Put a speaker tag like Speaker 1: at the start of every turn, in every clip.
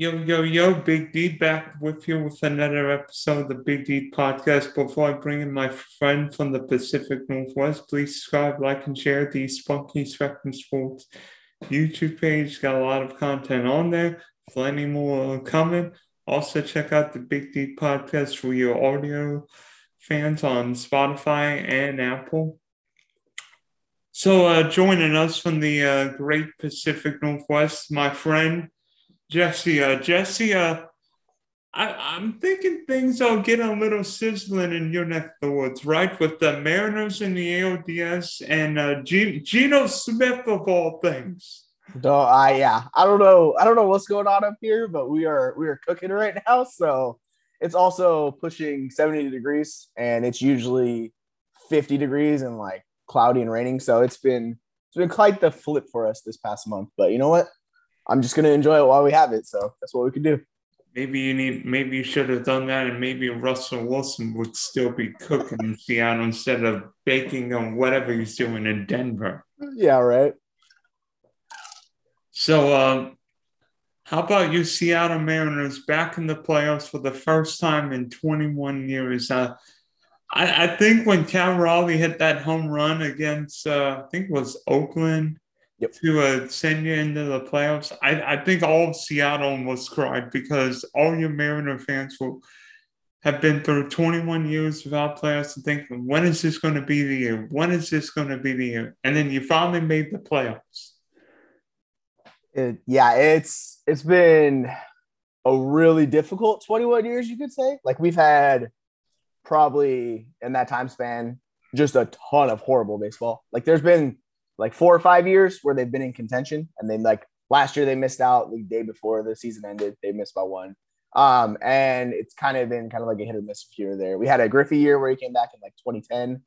Speaker 1: Yo, yo, yo, Big D back with you with another episode of the Big D podcast. Before I bring in my friend from the Pacific Northwest, please subscribe, like, and share the Spunky Spectrum Sports YouTube page. Got a lot of content on there. Plenty more coming. Also, check out the Big D podcast for your audio fans on Spotify and Apple. So, uh, joining us from the uh, great Pacific Northwest, my friend Jesse. Uh, Jesse, uh, I, am thinking things are getting a little sizzling in your neck of the woods, right? With the Mariners and the ALDS and uh, Geno Smith of all things.
Speaker 2: No, I yeah, I don't know, I don't know what's going on up here, but we are we are cooking right now. So it's also pushing 70 degrees, and it's usually 50 degrees and like cloudy and raining. So it's been it's been quite the flip for us this past month. But you know what? I'm just gonna enjoy it while we have it. So that's what we can do.
Speaker 1: Maybe you need. Maybe you should have done that, and maybe Russell Wilson would still be cooking in Seattle instead of baking on whatever he's doing in Denver.
Speaker 2: Yeah, right.
Speaker 1: So, um, how about you, Seattle Mariners, back in the playoffs for the first time in 21 years? Uh, I, I, think when Cal Raleigh hit that home run against, uh, I think it was Oakland yep. to uh, send you into the playoffs. I, I think all of Seattle was cried because all your Mariner fans will have been through 21 years without playoffs and think, when is this going to be the year? When is this going to be the year? And then you finally made the playoffs.
Speaker 2: It, yeah, it's it's been a really difficult 21 years, you could say. Like we've had probably in that time span just a ton of horrible baseball. Like there's been like four or five years where they've been in contention, and then like last year they missed out the day before the season ended. They missed by one. Um, and it's kind of been kind of like a hit or miss here or there. We had a Griffey year where he came back in like 2010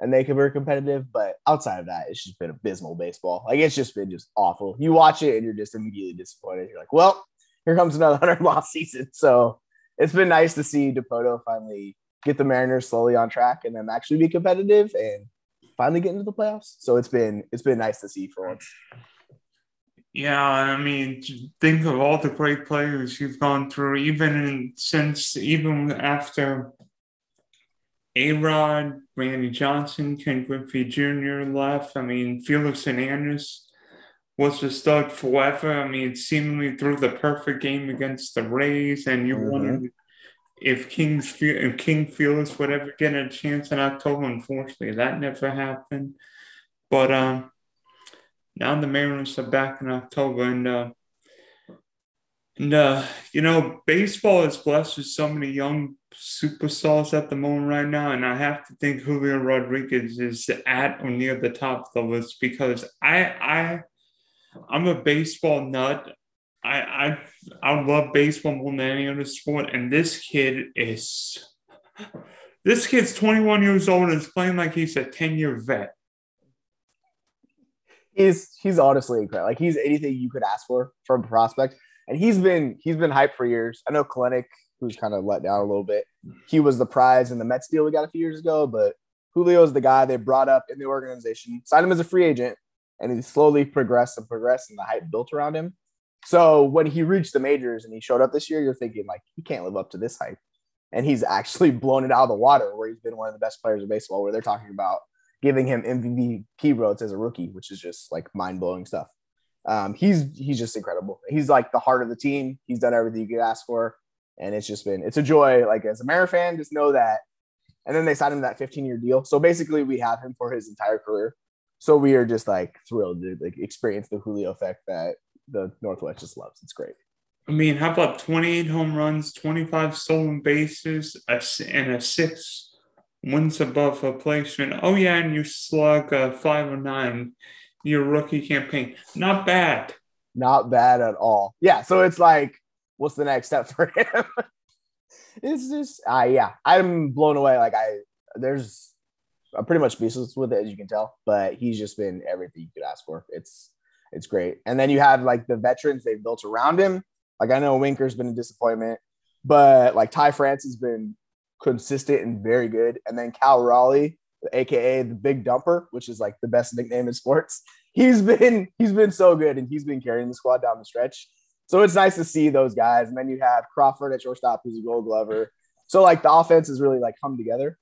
Speaker 2: and they could were competitive, but outside of that, it's just been abysmal baseball. Like it's just been just awful. You watch it and you're just immediately disappointed. You're like, well, here comes another 100 loss season. So it's been nice to see Dipoto finally get the Mariners slowly on track and them actually be competitive and finally get into the playoffs. So it's been it's been nice to see for once.
Speaker 1: Yeah, I mean, think of all the great players you've gone through, even in, since even after A Rod, Randy Johnson, Ken Griffey Jr. left. I mean, Felix Hernandez was a stud forever. I mean, seemingly threw the perfect game against the Rays, and you mm-hmm. wondered if King's if King Felix would ever get a chance in October. Unfortunately, that never happened. But um, now the Mariners are back in October, and uh, and uh, you know, baseball is blessed with so many young superstars at the moment right now, and I have to think Julio Rodriguez is at or near the top of the list because I I I'm a baseball nut. I I I love baseball more than any other sport, and this kid is this kid's 21 years old and is playing like he's a 10 year vet.
Speaker 2: He's he's honestly incredible. Like he's anything you could ask for from a prospect, and he's been he's been hyped for years. I know Kelenic, who's kind of let down a little bit. He was the prize in the Mets deal we got a few years ago, but Julio's the guy they brought up in the organization, signed him as a free agent, and he slowly progressed and progressed, and the hype built around him. So when he reached the majors and he showed up this year, you're thinking like he can't live up to this hype. And he's actually blown it out of the water where he's been one of the best players of baseball, where they're talking about giving him MVP votes as a rookie, which is just like mind blowing stuff. Um, he's he's just incredible. He's like the heart of the team. He's done everything you could ask for, and it's just been it's a joy. Like as a Mara fan, just know that. And then they signed him that 15 year deal. So basically, we have him for his entire career. So we are just like thrilled to like experience the Julio effect that the Northwest just loves. It's great.
Speaker 1: I mean, how about 28 home runs, 25 stolen bases, and a six wins above replacement? Oh, yeah, and you slug uh, 509 your rookie campaign. Not bad.
Speaker 2: Not bad at all. Yeah. So it's like, what's the next step for him? it's just, uh, yeah, I'm blown away. Like, I, there's, I'm pretty much speechless with it, as you can tell, but he's just been everything you could ask for. It's, it's great. And then you have like the veterans they've built around him. Like I know Winker's been a disappointment, but like Ty France has been consistent and very good. And then Cal Raleigh, aka the Big Dumper, which is like the best nickname in sports. He's been he's been so good, and he's been carrying the squad down the stretch. So it's nice to see those guys. And then you have Crawford at shortstop, who's a gold glover. So like the offense has really like come together.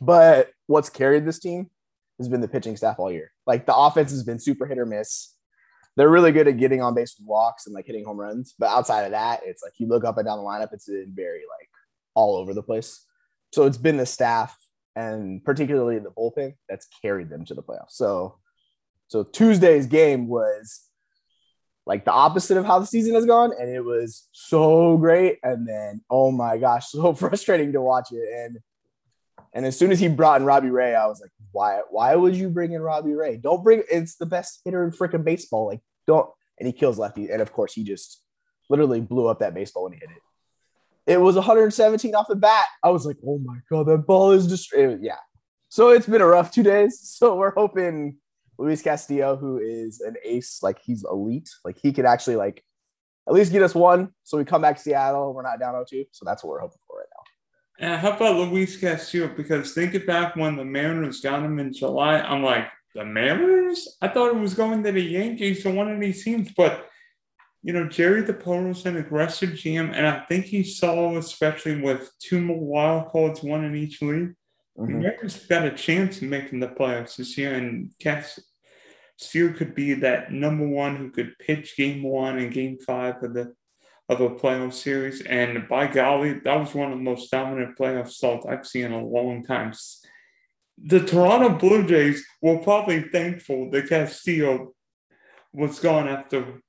Speaker 2: But what's carried this team has been the pitching staff all year. Like the offense has been super hit or miss. They're really good at getting on base with walks and like hitting home runs. But outside of that, it's like you look up and down the lineup, it's been very like all over the place. So it's been the staff and particularly the bullpen that's carried them to the playoffs. So so Tuesday's game was like the opposite of how the season has gone, and it was so great. And then, oh my gosh, so frustrating to watch it. And and as soon as he brought in Robbie Ray, I was like, why? Why would you bring in Robbie Ray? Don't bring. It's the best hitter in freaking baseball. Like, don't. And he kills lefty. And of course, he just literally blew up that baseball when he hit it. It was 117 off the bat. I was like, oh my god, that ball is just yeah. So it's been a rough two days. So we're hoping Luis Castillo, who is an ace, like he's elite, like he could actually like at least get us one. So we come back to Seattle, we're not down 0-2. So that's what we're hoping for right now.
Speaker 1: And how about Luis Castillo? Because thinking back when the Mariners got him in July, I'm like, the Mariners? I thought it was going to the Yankees or one of these teams, but you know, Jerry is an aggressive GM, and I think he saw, especially with two more wild cards, one in each league, Mm-hmm. America's got a chance of making the playoffs this year, and Steer could be that number one who could pitch game one and game five of the of a playoff series. And by golly, that was one of the most dominant playoff starts I've seen in a long time. The Toronto Blue Jays were probably thankful that Castillo was gone after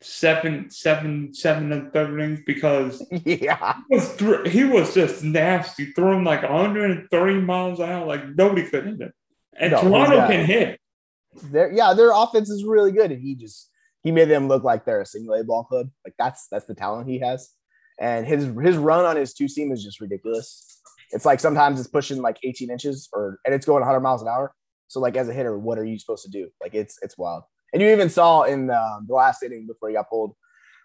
Speaker 1: seven, seven, seven and third innings because
Speaker 2: yeah,
Speaker 1: he was, th- he was just nasty, throwing like 130 miles an hour, like nobody could hit it. And no, Toronto can hit.
Speaker 2: Their, yeah, their offense is really good, and he just he made them look like they're a single A ball club. Like that's that's the talent he has, and his his run on his two seam is just ridiculous. It's like sometimes it's pushing like 18 inches, or and it's going 100 miles an hour. So like as a hitter, what are you supposed to do? Like it's it's wild. And you even saw in um, the last inning before he got pulled,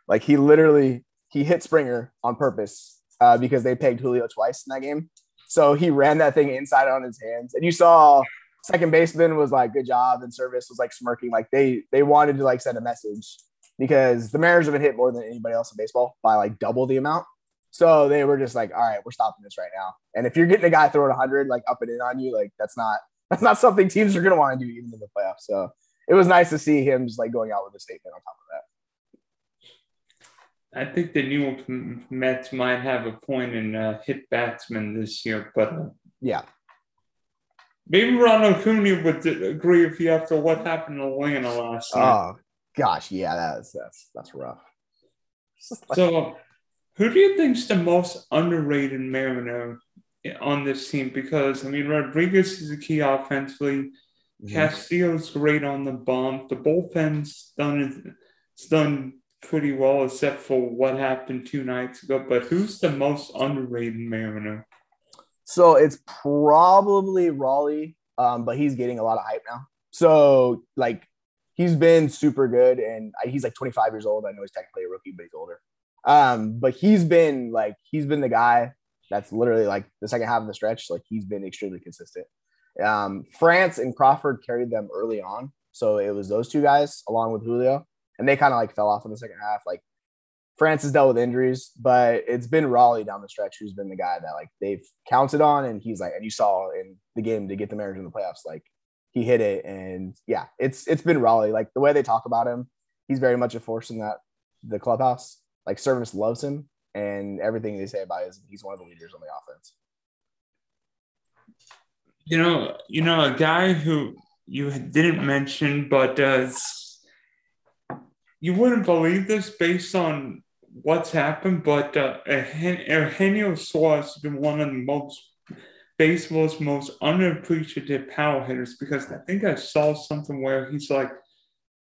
Speaker 2: like he literally he hit Springer on purpose uh, because they pegged Julio twice in that game. So he ran that thing inside on his hands, and you saw second baseman was like, "Good job," and Servais was like smirking, like they they wanted to like send a message because the Mariners have been hit more than anybody else in baseball by like double the amount. So they were just like, "All right, we're stopping this right now." And if you're getting a guy throwing 100 like up and in on you, like that's not that's not something teams are going to want to do even in the playoffs. So it was nice to see him just like going out with a statement on top of
Speaker 1: that. I think the New York Mets might have a point in uh, hit batsman this year, but uh,
Speaker 2: yeah,
Speaker 1: maybe Ronald Acuna would agree if you after what happened in Atlanta last night.
Speaker 2: Oh gosh, yeah, that's that's that's rough.
Speaker 1: so, who do you think's the most underrated Mariner on this team? Because I mean, Rodriguez is a key offensively. Mm-hmm. Castillo's great on the bump. The bullpen's done it's done pretty well, except for what happened two nights ago. But who's the most underrated Mariner?
Speaker 2: So it's probably Raleigh, um, but he's getting a lot of hype now. So like he's been super good, and he's like 25 years old. I know he's technically a rookie, but he's older. Um, but he's been like he's been the guy that's literally like the second half of the stretch. Like he's been extremely consistent. Um, France and Crawford carried them early on. So it was those two guys along with Julio. And they kind of like fell off in the second half. Like France has dealt with injuries, but it's been Raleigh down the stretch who's been the guy that like they've counted on. And he's like, and you saw in the game to get the Mariners in the playoffs, like he hit it. And yeah, it's it's been Raleigh. Like the way they talk about him, he's very much a force in that the clubhouse. Like Servais loves him and everything they say about him, he's one of the leaders on the offense
Speaker 1: you know, you know, a guy who you didn't mention, but uh, you wouldn't believe this based on what's happened, but uh, Eugenio Suarez has been one of the most baseball's most unappreciated power hitters because I think I saw something where he's like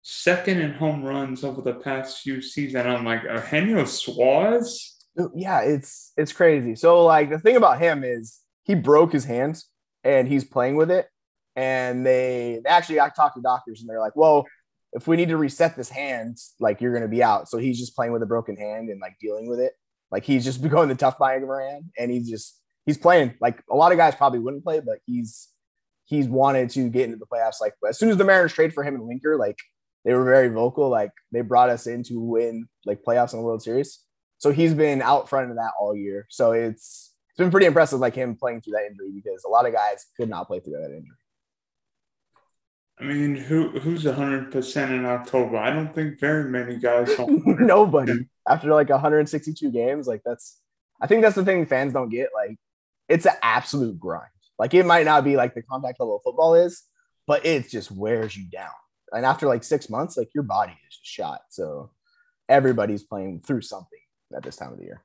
Speaker 1: second in home runs over the past few seasons. I'm like, Eugenio Suarez?
Speaker 2: Yeah, it's it's crazy. So like the thing about him is he broke his hands and he's playing with it. And they, actually, I talked to doctors and they're like, well, if we need to reset this hand, like you're going to be out. So he's just playing with a broken hand and like dealing with it. Like he's just going the tough her hand and he's just, he's playing like a lot of guys probably wouldn't play, but he's, he's wanted to get into the playoffs. Like as soon as the Mariners trade for him and Winker, like they were very vocal. Like they brought us in to win like playoffs in the World Series. So he's been out front of that all year. So it's it's been pretty impressive, like him playing through that injury because a lot of guys could not play through that injury.
Speaker 1: I mean, who who's hundred percent in October? I don't think very many guys.
Speaker 2: Nobody after like 162 games. Like that's, I think that's the thing fans don't get. Like, it's an absolute grind. Like it might not be like the contact level of football is, but it just wears you down. And after like six months, like your body is just shot. So everybody's playing through something at this time of the year.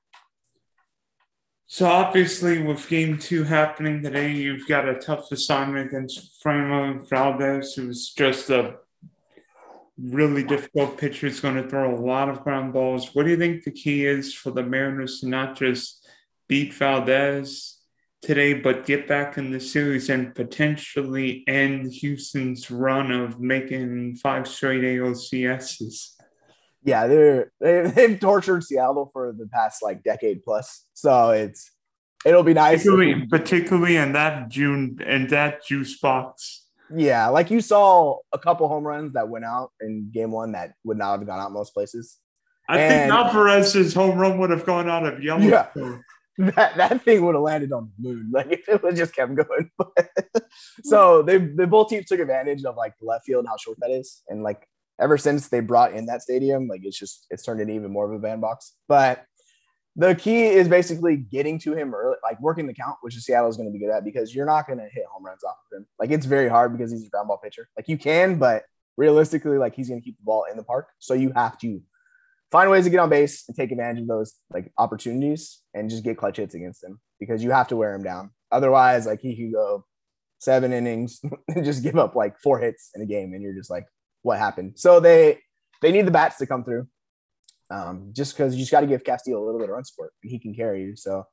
Speaker 1: So obviously, with game two happening today, you've got a tough assignment against Framber Valdez, who's just a really difficult pitcher. He's going to throw a lot of ground balls. What do you think the key is for the Mariners to not just beat Valdez today, but get back in the series and potentially end Houston's run of making five straight ALCSs?
Speaker 2: Yeah, they're they, they've tortured Seattle for the past like decade plus. So it's it'll be nice,
Speaker 1: particularly, particularly in that June and that juice box.
Speaker 2: Yeah, like you saw a couple home runs that went out in game one that would not have gone out most places.
Speaker 1: I and, think Alvarez's home run would have gone out of yellow. Yeah,
Speaker 2: that, that thing would have landed on the moon. Like if it was just kept going. so they they both teams took advantage of like left field, how short that is. And like ever since they brought in that stadium, like it's just it's turned into even more of a bandbox. But the key is basically getting to him early, like working the count, which is Seattle is going to be good at because you're not going to hit home runs off of him. Like it's very hard because he's a ground ball pitcher. Like you can, but realistically, like he's going to keep the ball in the park. So you have to find ways to get on base and take advantage of those like opportunities and just get clutch hits against him because you have to wear him down. Otherwise, like he could go seven innings and just give up like four hits in a game, and you're just like, what happened. So they they need the bats to come through. Um, just because you just got to give Castillo a little bit of run support and he can carry you. So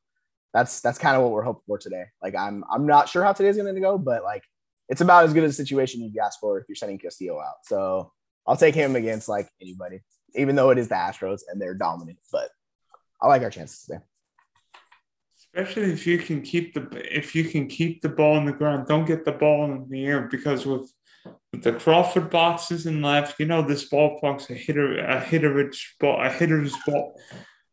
Speaker 2: that's that's kind of what we're hoping for today. Like I'm I'm not sure how today's going to go, but like it's about as good a situation you'd ask for if you're sending Castillo out. So I'll take him against like anybody, even though it is the Astros and they're dominant. But I like our chances today.
Speaker 1: Especially if you can keep the if you can keep the ball in the ground, don't get the ball in the air because with the Crawford boxes in left. You know, this ballpark's a hitter, a hitter's ball, a hitter's ball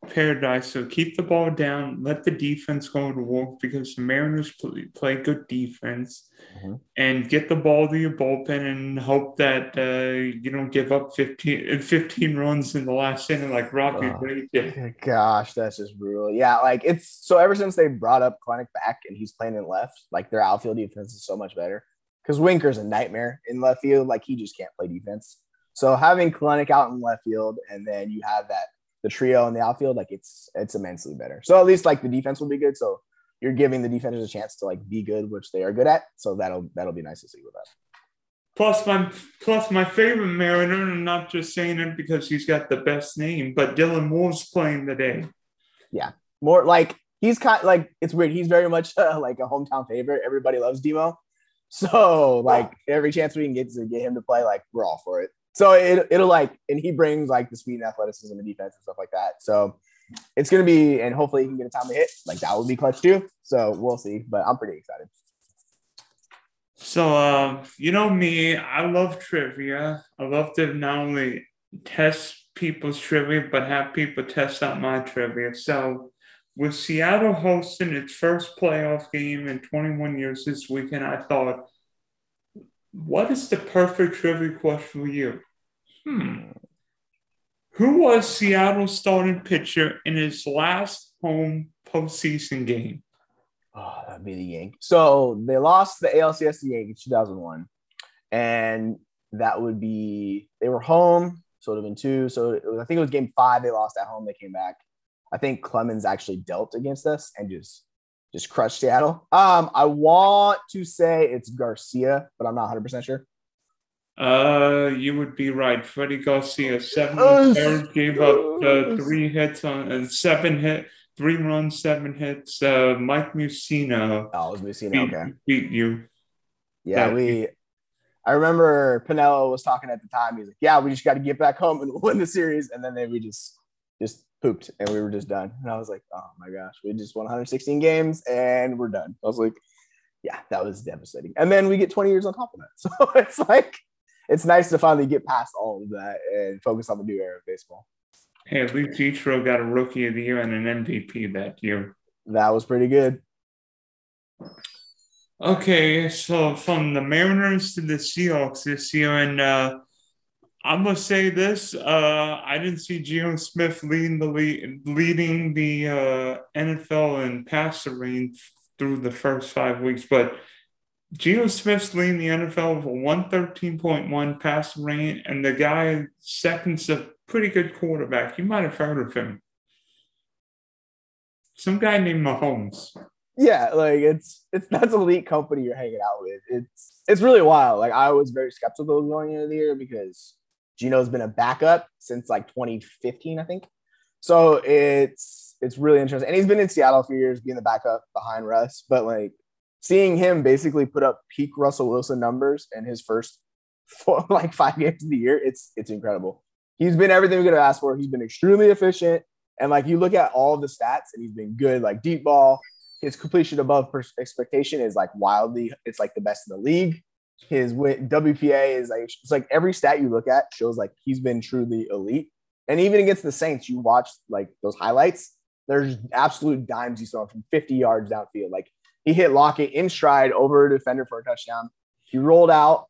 Speaker 1: paradise. So keep the ball down, let the defense go to work because the Mariners play, play good defense, mm-hmm. and get the ball to your bullpen and hope that uh, you don't give up 15, 15 runs in the last inning like Robbie oh, Ray did.
Speaker 2: Gosh, that's just brutal. Yeah, like it's so ever since they brought up Kelenic back and he's playing in left, like their outfield defense is so much better because Winker's a nightmare in left field. Like he just can't play defense. So having Kelenic out in left field and then you have that the trio in the outfield, like it's it's immensely better. So at least like the defense will be good. So you're giving the defenders a chance to like be good, which they are good at. So that'll that'll be nice to see with that.
Speaker 1: Plus my plus my favorite Mariner, and I'm not just saying it because he's got the best name, but Dylan Moore's playing today.
Speaker 2: Yeah, more like he's kind like it's weird. He's very much uh, like a hometown favorite. Everybody loves Demo, so like every chance we can get to get him to play, like we're all for it. So it, it'll like, and he brings like the speed and athleticism and defense and stuff like that. So it's gonna be, and hopefully he can get a time to hit. Like that would be clutch too. So we'll see. But I'm pretty excited.
Speaker 1: So uh, you know me, I love trivia. I love to not only test people's trivia, but have people test out my trivia. So with Seattle hosting its first playoff game in 21 years this weekend, I thought, what is the perfect trivia question for you? Hmm. Who was Seattle's starting pitcher in his last home postseason game?
Speaker 2: Oh, that'd be the Yankees. So they lost the ALCS to the Yankees 2001. And that would be, they were home. So it would have been two. So was, I think it was game five. They lost at home. They came back. I think Clemens actually dealt against us and just just crushed Seattle. Um, I want to say it's Garcia, but I'm not 100 percent sure.
Speaker 1: Uh, you would be right. Freddie Garcia, seven third, gave up uh, three hits on uh, seven hit, three runs, seven hits. Uh, Mike Mussina.
Speaker 2: Oh, it was Mussina.
Speaker 1: okay, beat you.
Speaker 2: Yeah, that we. I remember Piniella was talking at the time. He's like, "Yeah, we just got to get back home and win the series," and then they, we just just pooped and we were just done. And I was like, oh my gosh, we just won 116 games and we're done. I was like, yeah, that was devastating. And then we get 20 years on top of that. So it's like, it's nice to finally get past all of that and focus on the new era of baseball.
Speaker 1: Hey, at least Ichiro got a Rookie of the Year and an MVP that year.
Speaker 2: That was pretty good.
Speaker 1: Okay, so from the Mariners to the Seahawks this year, and uh, I must say this: uh, I didn't see Geno Smith leading the lead, leading the uh, NFL in passer range through the first five weeks, but Geno Smith's leading the NFL with a one thirteen point one passer range, and the guy second's a pretty good quarterback. You might have heard of him. Some guy named Mahomes
Speaker 2: yeah, like it's it's that's elite company you're hanging out with. It's it's really wild. Like I was very skeptical going into the year because Geno's been a backup since like 2015, I think. So it's it's really interesting. And he's been in Seattle for years, being the backup behind Russ. But like seeing him basically put up peak Russell Wilson numbers in his first four, like five games of the year, it's it's incredible. He's been everything we could have asked for. He's been extremely efficient. And like you look at all the stats, and he's been good, like deep ball, his completion above expectation is like wildly, it's like the best in the league. His WPA is like, it's like every stat you look at shows like he's been truly elite. And even against the Saints, you watch like those highlights, there's absolute dimes he saw from 50 yards downfield. Like he hit Lockett in stride over a defender for a touchdown. He rolled out,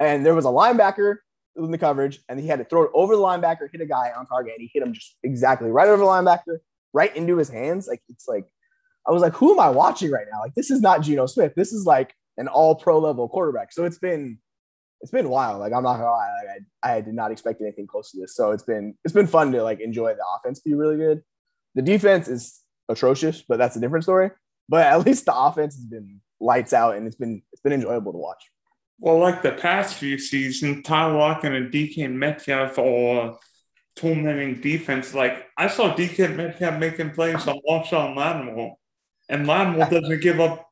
Speaker 2: and there was a linebacker in the coverage, and he had to throw it over the linebacker, hit a guy on target, and he hit him just exactly right over the linebacker, right into his hands. Like it's like I was like, who am I watching right now? Like, this is not Geno Smith. This is like an all pro level quarterback. So it's been, it's been wild. Like, I'm not gonna lie. Like, I, I did not expect anything close to this. So it's been, it's been fun to like enjoy the offense be really good. The defense is atrocious, but that's a different story. But at least the offense has been lights out and it's been, it's been enjoyable to watch.
Speaker 1: Well, like the past few seasons, Ty Lockett and DK Metcalf are tormenting defense. Like I saw DK Metcalf making plays on Marshon Lattimore and Lattimore doesn't give up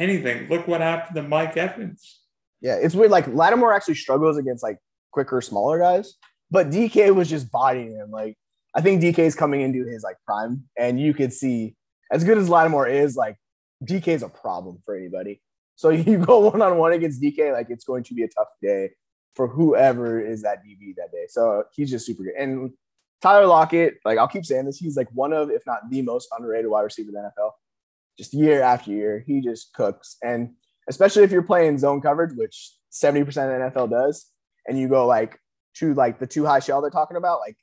Speaker 1: anything. Look what happened to Mike Evans.
Speaker 2: Yeah, it's weird. Like Lattimore actually struggles against like quicker, smaller guys, but DK was just bodying him. Like I think DK is coming into his like prime, and you could see as good as Lattimore is, like DK is a problem for anybody. So you go one on one against DK, like it's going to be a tough day for whoever is that DB that day. So he's just super good. And Tyler Lockett, like I'll keep saying this, he's like one of, if not the most underrated wide receiver in the NFL just year after year. He just cooks. And especially if you're playing zone coverage, which 70% of the NFL does, and you go like to like the two high shell they're talking about, like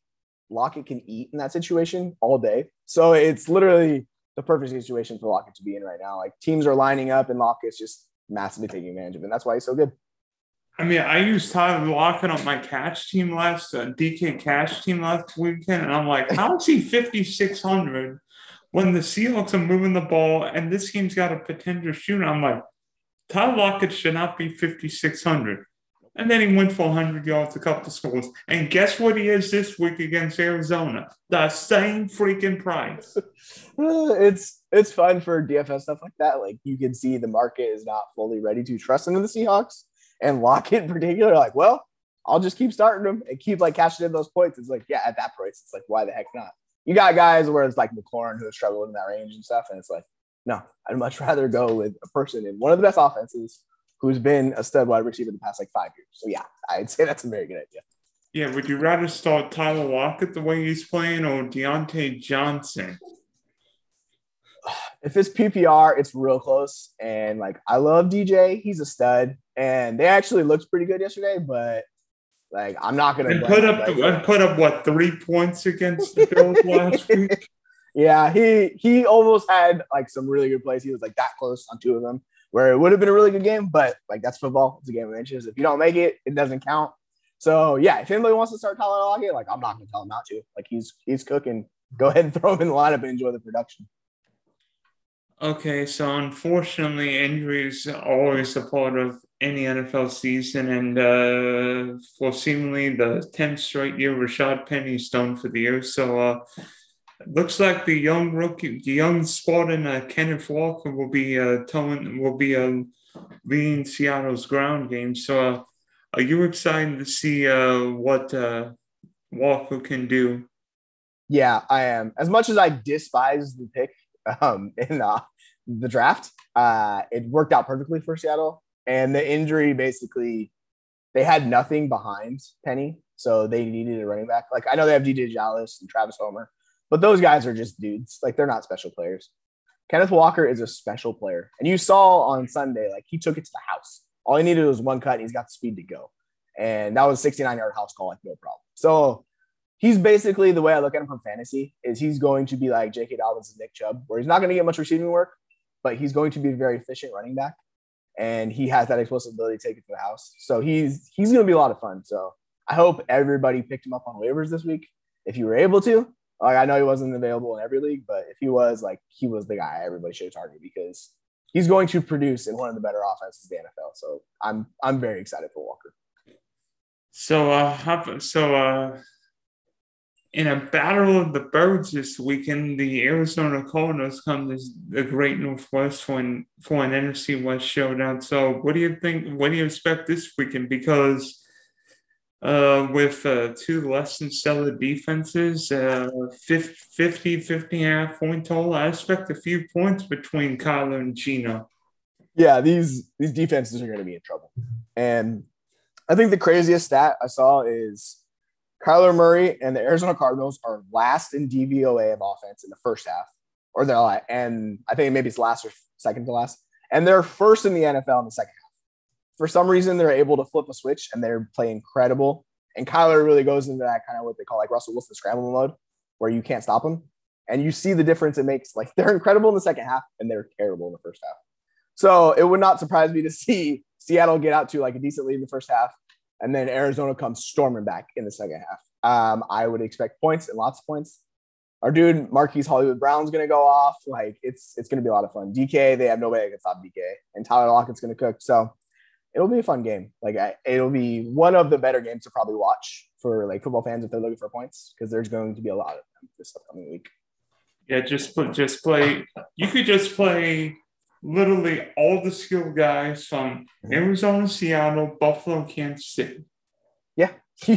Speaker 2: Lockett can eat in that situation all day. So it's literally the perfect situation for Lockett to be in right now. Like teams are lining up and Lockett's just massively taking advantage of it. And that's why he's so good.
Speaker 1: I mean, I used Tyler Lockett on my catch team last uh, DK cash team last weekend, and I'm like, how is he 5600 when the Seahawks are moving the ball and this team's got a potential shooter, I'm like, Tyler Lockett should not be 5,600. And then he went for 100 yards, a couple scores. And guess what he is this week against Arizona? The same freaking price.
Speaker 2: Uh, it's it's fun for DFS stuff like that. Like you can see the market is not fully ready to trust into the Seahawks and Lockett in particular. Like, well, I'll just keep starting them and keep like cashing in those points. It's like, yeah, at that price, it's like, why the heck not? You got guys where it's like McLaurin who has struggled in that range and stuff, and it's like, no, I'd much rather go with a person in one of the best offenses who's been a stud wide receiver the past like five years. So yeah, I'd say that's a very good idea.
Speaker 1: Yeah, would you rather start Tyler Lockett the way he's playing or Diontae Johnson?
Speaker 2: If it's PPR, it's real close. And like I love DJ, he's a stud. And they actually looked pretty good yesterday, but like I'm not gonna
Speaker 1: put up the, and put up what three points against the Bills last week.
Speaker 2: Yeah, he he almost had like some really good plays. He was like that close on two of them, where it would have been a really good game. But like that's football; it's a game of inches. If you don't make it, it doesn't count. So yeah, if anybody wants to start Tyler Lockett, like I'm not gonna tell him not to. Like he's he's cooking. Go ahead and throw him in the lineup and enjoy the production.
Speaker 1: Okay, so unfortunately, injuries are always a part of any NFL season, and uh, for seemingly the 10th straight year, Rashad Penny's done for the year. So uh, looks like the young rookie, the young Spartan uh, Kenneth Walker will be uh, towing, will be uh, leading Seattle's ground game. So uh, are you excited to see uh, what uh, Walker can do?
Speaker 2: Yeah, I am. As much as I despise the pick um, in uh, the draft. Uh, it worked out perfectly for Seattle, and the injury basically they had nothing behind Penny, so they needed a running back. Like I know they have DJ Dallas and Travis Homer, but those guys are just dudes. Like they're not special players. Kenneth Walker is a special player, and you saw on Sunday, like he took it to the house. All he needed was one cut, and he's got the speed to go. And that was a 69 yard house call, like no problem. So he's basically the way I look at him from fantasy is he's going to be like J.K. Dobbins and Nick Chubb, where he's not going to get much receiving work, but he's going to be a very efficient running back, and he has that explosive ability to take it to the house. So he's he's going to be a lot of fun. So I hope everybody picked him up on waivers this week if you were able to. Like I know he wasn't available in every league, but if he was, like he was the guy everybody should target because he's going to produce in one of the better offenses in the NFL. So I'm I'm very excited for Walker.
Speaker 1: So uh so uh in a battle of the birds this weekend, the Arizona Cardinals come to the Great Northwest an, for an NFC West showdown. So, what do you think? What do you expect this weekend? Because uh, with uh, two less than stellar defenses, uh, 50, 50 and a half point total. I expect a few points between Kyler and Geno.
Speaker 2: Yeah, these these defenses are going to be in trouble. And I think the craziest stat I saw is Kyler Murray and the Arizona Cardinals are last in DVOA of offense in the first half, or they're and I think maybe it's last or second to last, and they're first in the NFL in the second half for some reason they're able to flip a switch and they're play incredible. And Kyler really goes into that kind of what they call like Russell Wilson scrambling mode, where you can't stop him. And you see the difference it makes. Like they're incredible in the second half and they're terrible in the first half. So it would not surprise me to see Seattle get out to like a decent lead in the first half, and then Arizona comes storming back in the second half. Um, I would expect points and lots of points. Our dude Marquise Hollywood Brown's gonna go off. Like it's it's gonna be a lot of fun. DK, they have nobody that can stop DK, and Tyler Lockett's gonna cook. So it'll be a fun game. Like I, it'll be one of the better games to probably watch for like football fans if they're looking for points because there's going to be a lot of them this upcoming week.
Speaker 1: Yeah, just put just play. You could just play literally all the skill guys from. Arizona, Seattle, Buffalo, Kansas City.
Speaker 2: Yeah,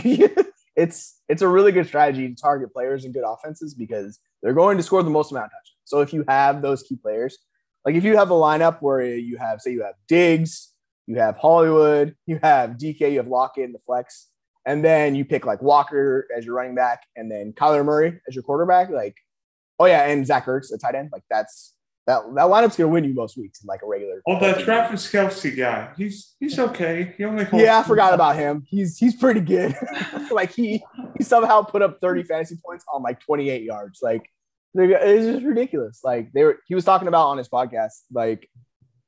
Speaker 2: it's it's a really good strategy to target players and good offenses because they're going to score the most amount of touchdowns. So if you have those key players, like if you have a lineup where you have say you have Diggs, you have Hollywood, you have DK, you have Lockett in the flex, and then you pick like Walker as your running back, and then Kyler Murray as your quarterback. Like, oh yeah, and Zach Ertz, a tight end. Like that's that that lineup's gonna win you most weeks in like a regular.
Speaker 1: Oh, that Travis Kelce guy, he's he's okay. He only
Speaker 2: yeah, I forgot about him. He's he's pretty good. like he he somehow put up 30 fantasy points on like 28 yards. Like it's just ridiculous. Like they were he was talking about on his podcast, like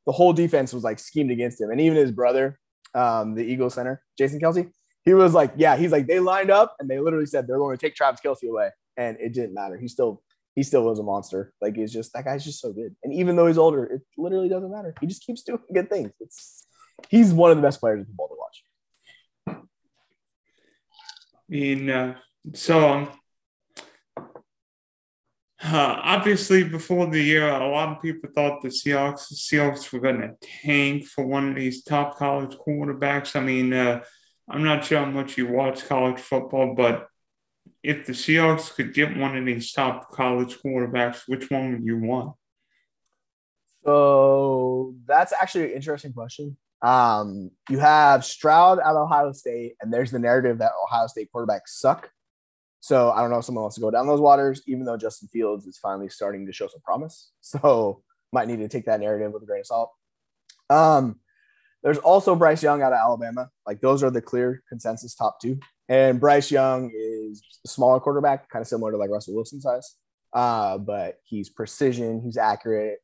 Speaker 2: the whole defense was like schemed against him. And even his brother, um, the Eagle center, Jason Kelce, he was like, yeah, he's like, they lined up and they literally said they're going to take Travis Kelce away. And it didn't matter. He still, he still was a monster. Like he's just, that guy's just so good. And even though he's older, it literally doesn't matter. He just keeps doing good things. It's, he's one of the best players in football to watch.
Speaker 1: In, uh, so um, uh, obviously, before the year, a lot of people thought the Seahawks, the Seahawks were going to tank for one of these top college quarterbacks. I mean, uh, I'm not sure how much you watch college football, but if the Seahawks could get one of these top college quarterbacks, which one would you want?
Speaker 2: So that's actually an interesting question. Um, you have Stroud at Ohio State, and there's the narrative that Ohio State quarterbacks suck. So I don't know if someone wants to go down those waters, even though Justin Fields is finally starting to show some promise. So might need to take that narrative with a grain of salt. Um, there's also Bryce Young out of Alabama. Like those are the clear consensus top two. And Bryce Young is a smaller quarterback, kind of similar to like Russell Wilson size. Uh, but he's precision, he's accurate.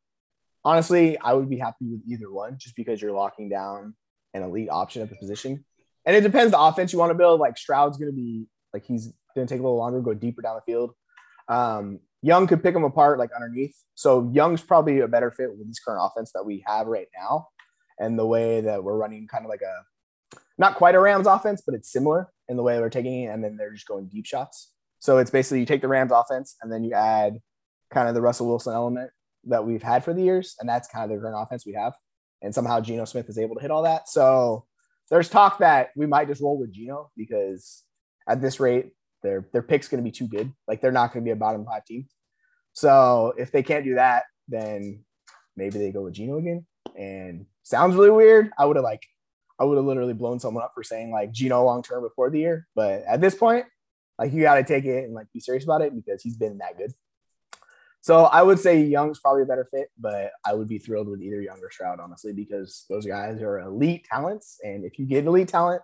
Speaker 2: Honestly, I would be happy with either one just because you're locking down an elite option at the position. And it depends the offense you want to build. Like Stroud's going to be like he's going to take a little longer, go deeper down the field. Um, Young could pick them apart like underneath. So Young's probably a better fit with this current offense that we have right now, and the way that we're running kind of like a not quite a Rams offense, but it's similar in the way we're taking it, and then they're just going deep shots. So it's basically you take the Rams offense and then you add kind of the Russell Wilson element that we've had for the years, and that's kind of the current offense we have. And somehow Geno Smith is able to hit all that. So there's talk that we might just roll with Geno because at this rate, their their pick's going to be too good. Like they're not going to be a bottom five team. So if they can't do that, then maybe they go with Geno again. And sounds really weird. I would have like I would have literally blown someone up for saying like Geno long term before the year. But at this point, like you got to take it and like be serious about it because he's been that good. So I would say Young's probably a better fit, but I would be thrilled with either Young or Stroud, honestly, because those guys are elite talents. And if you get elite talent,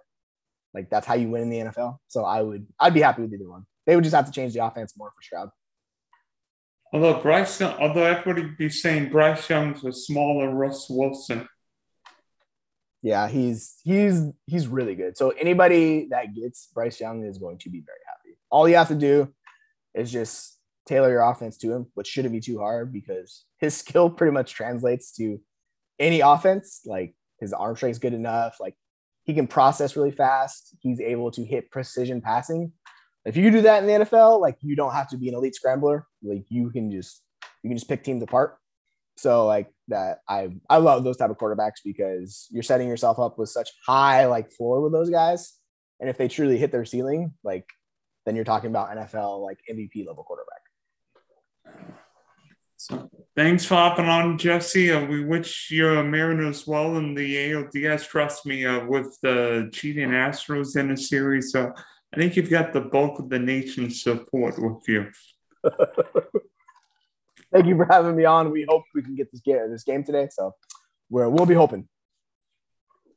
Speaker 2: like that's how you win in the NFL. So I would, I'd be happy with either one. They would just have to change the offense more for Stroud.
Speaker 1: Although Bryce, although everybody be saying Bryce Young's a smaller Russ Wilson.
Speaker 2: Yeah, he's he's he's really good. So anybody that gets Bryce Young is going to be very happy. All you have to do is just tailor your offense to him, which shouldn't be too hard because his skill pretty much translates to any offense. Like his arm strength is good enough. Like he can process really fast. He's able to hit precision passing. If you do that in the NFL, like you don't have to be an elite scrambler. Like you can just you can just pick teams apart. So like that, I I love those type of quarterbacks because you're setting yourself up with such high like floor with those guys, and if they truly hit their ceiling, like then you're talking about NFL like MVP level quarterback.
Speaker 1: So thanks for hopping on, Jesse. Uh, we wish your Mariners well in the ALDS. Trust me, uh, with the cheating Astros in the series, uh, I think you've got the bulk of the nation's support with you.
Speaker 2: Thank you for having me on. We hope we can get this game this game today. So we're, we'll be hoping.